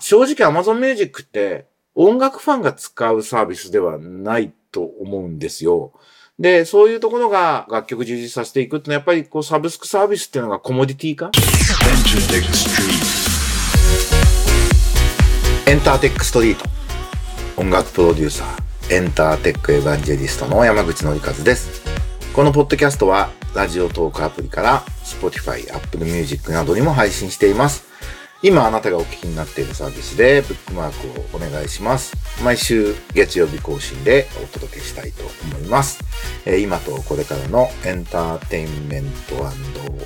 正直 Amazon Music って音楽ファンが使うサービスではないと思うんですよ。で、そういうところが楽曲充実させていくってのはやっぱりこうサブスクサービスっていうのがコモディティ化？エンターテックストリート。音楽プロデューサーエンターテックエヴァンジェリストの山口のりかずです。このポッドキャストはラジオトークアプリから Spotify、Apple Music などにも配信しています。今あなたがお聞きになっているサービスでブックマークをお願いします。毎週月曜日更新でお届けしたいと思います。え今とこれからのエンターテインメント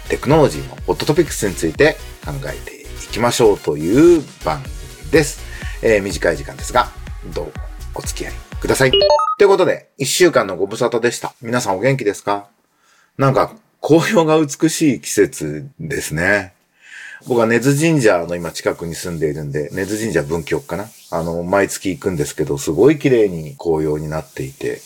テクノロジーのホットトピックスについて考えていきましょうという番組です。えー、短い時間ですが、どうぞお付き合いください。ということで、一週間のご無沙汰でした。皆さんお元気ですか？なんか、紅葉が美しい季節ですね。僕は根津神社の今近くに住んでいるんで、根津神社文京かな？あの、毎月行くんですけど、すごい綺麗に紅葉になっていて、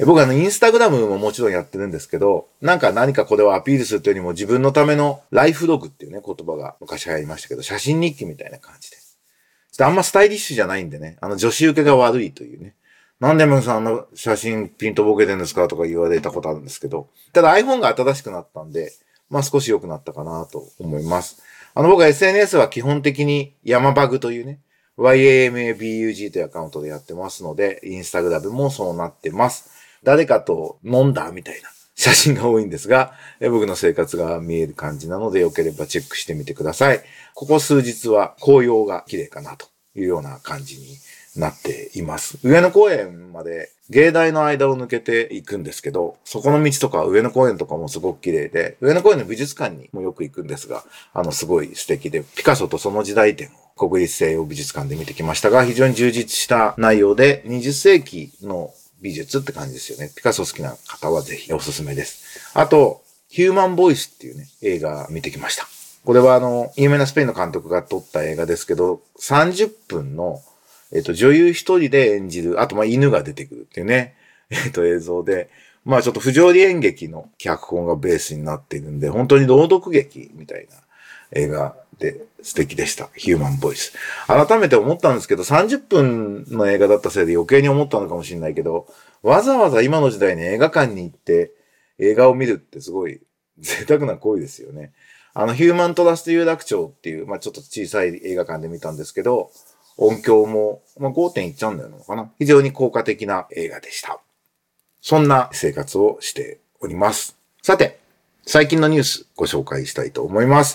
僕はあの、インスタグラムももちろんやってるんですけど、なんか何かこれをアピールするというよりも自分のためのライフログっていうね、言葉が昔流行りましたけど、写真日記みたいな感じで。ちょっとあんまスタイリッシュじゃないんでね、あの女子受けが悪いというね。なんでムさんの写真ピンとボケてるんですかとか言われたことあるんですけど、ただ iPhone が新しくなったんで、まあ少し良くなったかなと思います。あの僕は SNS は基本的に山バグというね、YAMABUG というアカウントでやってますので、インスタグラムもそうなってます。誰かと飲んだみたいな 写真が多いんですが、僕の生活が見える感じなので、よければチェックしてみてください。ここ数日は紅葉が綺麗かなというような感じになっています。上野公園まで芸大の間を抜けていくんですけど、そこの道とか上野公園とかもすごく綺麗で、上野公園の美術館にもよく行くんですが、あのすごい素敵で、ピカソとその時代展を国立西洋美術館で見てきましたが、非常に充実した内容で、20世紀の美術って感じですよね。ピカソ好きな方はぜひおすすめです。あと、ヒューマンボイスっていうね、映画見てきました。これはあの、有名なスペインの監督が撮った映画ですけど、30分のえっ、と、女優一人で演じる、あと、ま、犬が出てくるっていうね、えっ、と、映像で、まあ、ちょっと不条理演劇の脚本がベースになっているんで、本当に朗読劇みたいな映画で素敵でした。ヒューマンボイス。改めて思ったんですけど、30分の映画だったせいで余計に思ったのかもしれないけど、わざわざ今の時代に映画館に行って映画を見るってすごい贅沢な行為ですよね。あの、ヒューマントラスト有楽町っていう、まあ、ちょっと小さい映画館で見たんですけど、音響も、まあ、5点いっちゃうんだよのかな。非常に効果的な映画でした。そんな生活をしております。さて、最近のニュースご紹介したいと思います。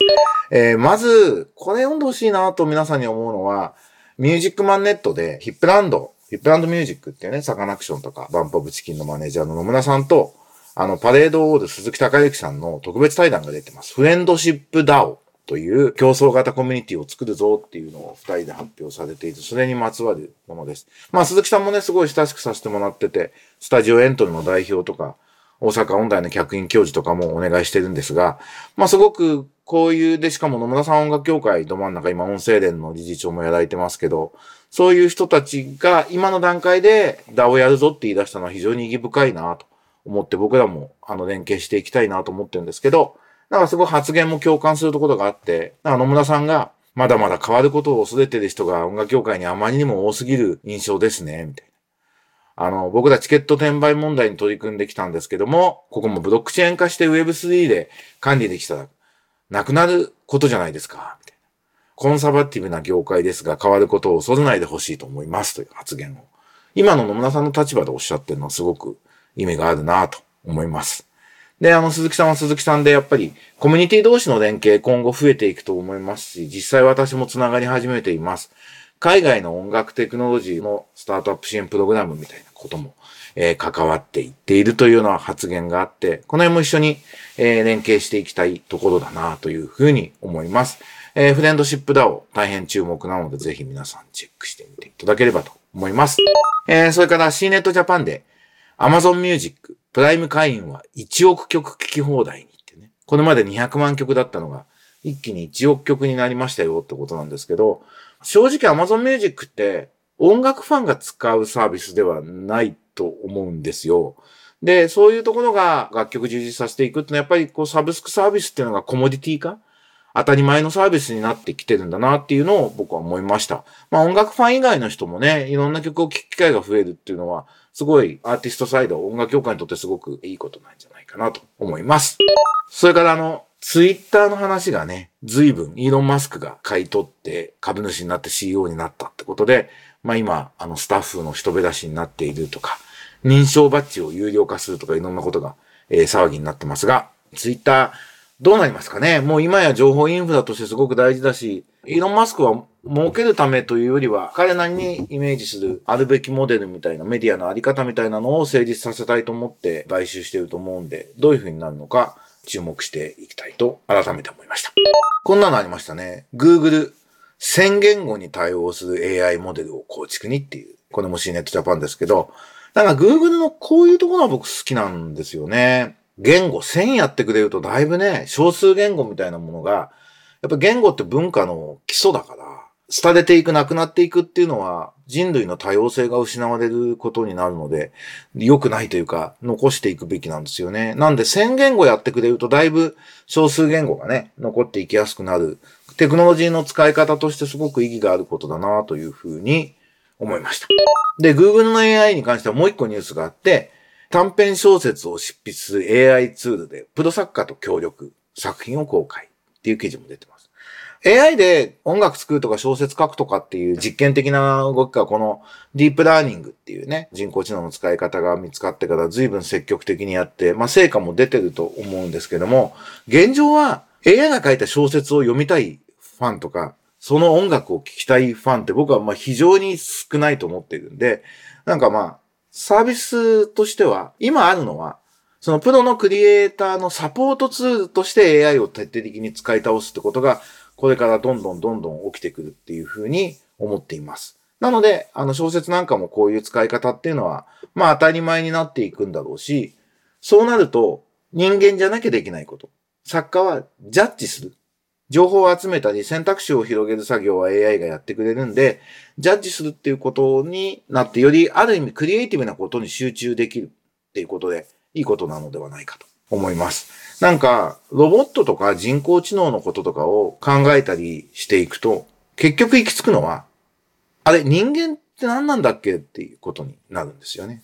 えー、まず、これ読んでほしいなと皆さんに思うのは、ミュージックマンネットでヒップランド、ヒップランドミュージックっていうね、サカナクションとか、バンプオブチキンのマネージャーの野村さんと、あの、パレードオール鈴木貴歩さんの特別対談が出てます。フレンドシップダオという共創型コミュニティを作るぞっていうのを二人で発表されていて、それにまつわるものです。まあ鈴木さんもね、すごい親しくさせてもらってて、スタジオエントリーの代表とか、大阪音大の客員教授とかもお願いしてるんですが、まあすごくこういう、で、しかも野村さん音楽協会ど真ん中、今音声連の理事長もやられてますけど、そういう人たちが今の段階で DA をやるぞって言い出したのは非常に意義深いなと思って僕らもあの連携していきたいなと思ってるんですけど、なんかすごい発言も共感するところがあって、なんか野村さんが、まだまだ変わることを恐れてる人が音楽業界にあまりにも多すぎる印象ですね、みたいな。あの、僕らチケット転売問題に取り組んできたんですけども、ここもブロックチェーン化して Web3 で管理できたら、なくなることじゃないですか、みたいな。コンサバティブな業界ですが、変わることを恐れないでほしいと思います、という発言を。今の野村さんの立場でおっしゃってるのはすごく意味があるなと思います。で、あの、鈴木さんは鈴木さんで、やっぱり、コミュニティ同士の連携、今後増えていくと思いますし、実際私も繋がり始めています。海外の音楽テクノロジーのスタートアップ支援プログラムみたいなことも、えー、関わっていっているというような発言があって、この辺も一緒に、えー、連携していきたいところだなというふうに思います。えー、フレンドシップダオ大変注目なので、ぜひ皆さんチェックしてみていただければと思います。えー、それから C ネットジャパンで Amazon Music プライム会員は1億曲聴き放題にってね。これまで200万曲だったのが、一気に1億曲になりましたよってことなんですけど、正直 Amazon Music って音楽ファンが使うサービスではないと思うんですよ。で、そういうところが楽曲充実させていくってのはやっぱりこうサブスクサービスっていうのがコモディティ化当たり前のサービスになってきてるんだなっていうのを僕は思いました。まあ音楽ファン以外の人もね、いろんな曲を聴く機会が増えるっていうのは、すごいアーティストサイド、音楽業界にとってすごくいいことなんじゃないかなと思います。それからあの、ツイッターの話がね、随分イーロン・マスクが買い取って株主になって CEO になったってことで、まあ今、あのスタッフの人べ出しになっているとか、認証バッジを有料化するとかいろんなことが、えー、騒ぎになってますが、ツイッターどうなりますかね？もう今や情報インフラとしてすごく大事だし、イーロン・マスクは儲けるためというよりは、彼なりにイメージするあるべきモデルみたいなメディアのあり方みたいなのを成立させたいと思って買収してると思うんで、どういう風になるのか注目していきたいと改めて思いました。こんなのありましたね。Google 1000言語に対応する AI モデルを構築にっていう、これも C ネットジャパンですけど、なんか Google のこういうところは僕好きなんですよね。言語1000やってくれるとだいぶね、少数言語みたいなものが、やっぱ言語って文化の基礎だから、廃れていく、なくなっていくっていうのは人類の多様性が失われることになるので、良くないというか、残していくべきなんですよね。なんで1000言語やってくれるとだいぶ少数言語がね、残っていきやすくなる。テクノロジーの使い方としてすごく意義があることだなというふうに思いました。で、Google の AI に関してはもう一個ニュースがあって、短編小説を執筆する AI ツールで、プロ作家と協力、作品を公開っていう記事も出てます。AI で音楽作るとか小説書くとかっていう実験的な動きがこのディープラーニングっていうね、人工知能の使い方が見つかってから随分積極的にやって、まあ成果も出てると思うんですけども、現状は AI が書いた小説を読みたいファンとか、その音楽を聴きたいファンって僕はまあ非常に少ないと思っているんで、なんかまあ、サービスとしては、今あるのは、そのプロのクリエイターのサポートツールとして AI を徹底的に使い倒すってことが、これからどんどんどんどん起きてくるっていうふうに思っています。なので、あの小説なんかもこういう使い方っていうのは、まあ当たり前になっていくんだろうし、そうなると人間じゃなきゃできないこと。作家はジャッジする。情報を集めたり選択肢を広げる作業は AI がやってくれるんで、ジャッジするっていうことになって、よりある意味クリエイティブなことに集中できるっていうことで、いいことなのではないかと思います。なんか、ロボットとか人工知能のこととかを考えたりしていくと、結局行き着くのは、あれ、人間って何なんだっけっていうことになるんですよね。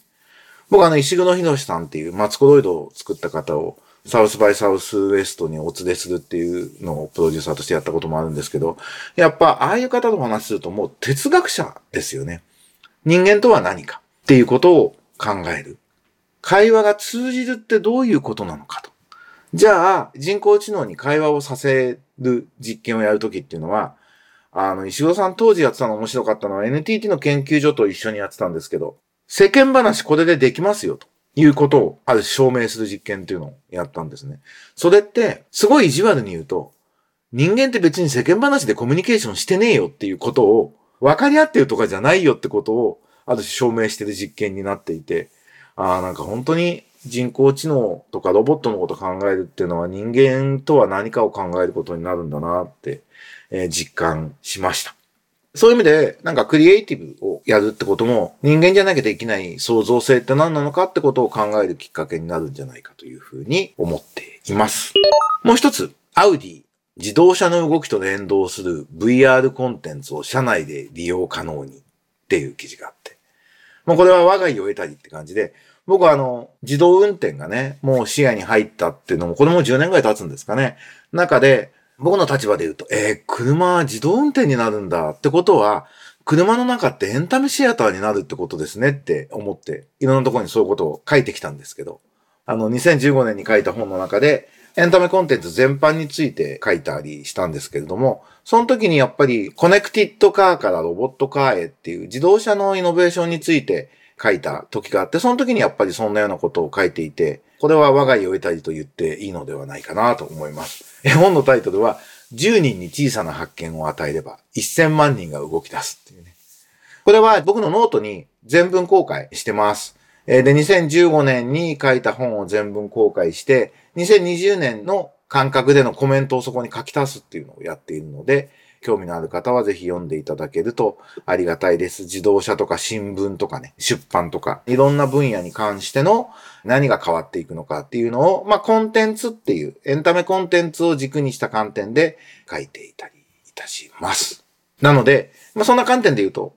僕あの、石黒博さんっていうマツコロイドを作った方をサウスバイサウスウエストにお連れするっていうのをプロデューサーとしてやったこともあるんですけど、やっぱああいう方と話するともう哲学者ですよね。人間とは何かっていうことを考える。会話が通じるってどういうことなのかと。じゃあ、人工知能に会話をさせる実験をやるときっていうのは、あの、石黒さん当時やってたの面白かったのは NTT の研究所と一緒にやってたんですけど、世間話これでできますよと。いうことを、ある証明する実験っていうのをやったんですね。それって、すごい意地悪に言うと、人間って別に世間話でコミュニケーションしてねえよっていうことを、分かり合ってるとかじゃないよってことを、ある種証明してる実験になっていて、ああ、なんか本当に人工知能とかロボットのこと考えるっていうのは人間とは何かを考えることになるんだなって、えー、実感しました。そういう意味で、なんかクリエイティブをやるってことも、人間じゃなきゃできない創造性って何なのかってことを考えるきっかけになるんじゃないかというふうに思っています。もう一つ、アウディ。自動車の動きと連動する VR コンテンツを車内で利用可能にっていう記事があって。もうこれは我が家を得たりって感じで、僕はあの、自動運転がね、もう視野に入ったっていうのも、これも10年ぐらい経つんですかね。中で、僕の立場で言うと、えー、車自動運転になるんだってことは、車の中ってエンタメシアターになるってことですねって思って、いろんなところにそういうことを書いてきたんですけど、あの、2015年に書いた本の中で、エンタメコンテンツ全般について書いたりしたんですけれども、その時にやっぱりコネクティッドカーからロボットカーへっていう自動車のイノベーションについて書いた時があって、その時にやっぱりそんなようなことを書いていて、これは我が家を得たりと言っていいのではないかなと思います。絵本のタイトルは、10人に小さな発見を与えれば、1000万人が動き出すっていうね。これは僕のノートに全文公開してます。で、2015年に書いた本を全文公開して、2020年の感覚でのコメントをそこに書き足すっていうのをやっているので、興味のある方はぜひ読んでいただけるとありがたいです。自動車とか新聞とかね、出版とか、いろんな分野に関しての何が変わっていくのかっていうのを、まあ、コンテンツっていう、エンタメコンテンツを軸にした観点で書いていたりいたします。なので、まあ、そんな観点で言うと、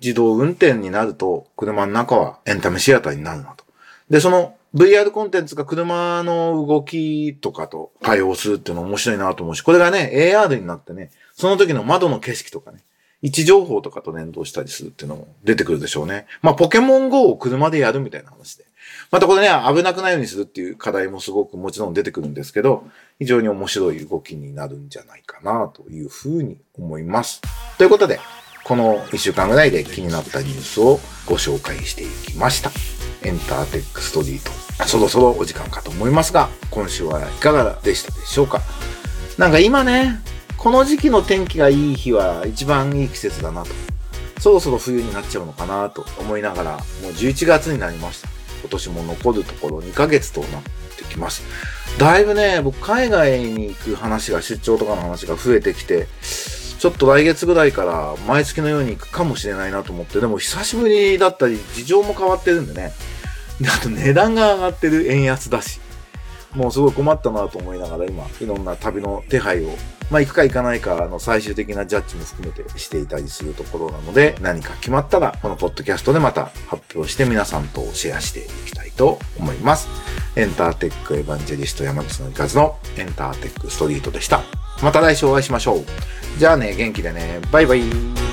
自動運転になると、車の中はエンタメシアターになるなと。で、その VR コンテンツが車の動きとかと対応するっていうの面白いなと思うし、これがね、AR になってね、その時の窓の景色とかね、位置情報とかと連動したりするっていうのも出てくるでしょうね。まあ、ポケモン GO を車でやるみたいな話で。またこれね、危なくないようにするっていう課題もすごくもちろん出てくるんですけど、非常に面白い動きになるんじゃないかなというふうに思います。ということで、この一週間ぐらいで気になったニュースをご紹介していきました。エンターテックストリート。そろそろお時間かと思いますが、今週はいかがでしたでしょうか？なんか今ね、この時期の天気がいい日は一番いい季節だなと。そろそろ冬になっちゃうのかなと思いながら、もう11月になりました。今年も残るところ2ヶ月となってきます。だいぶね、僕海外に行く話が、出張とかの話が増えてきて、ちょっと来月ぐらいから毎月のように行くかもしれないなと思って、でも久しぶりだったり、事情も変わってるんでね。あと値段が上がってる円安だし、もうすごい困ったなと思いながら今、いろんな旅の手配を、まあ行くか行かないかの最終的なジャッジも含めてしていたりするところなので、何か決まったら、このポッドキャストでまた発表して皆さんとシェアしていきたいと思います。エンターテックエヴァンジェリスト山口のいかずのエンターテックストリートでした。また来週お会いしましょう。じゃあね、元気でね。バイバイ。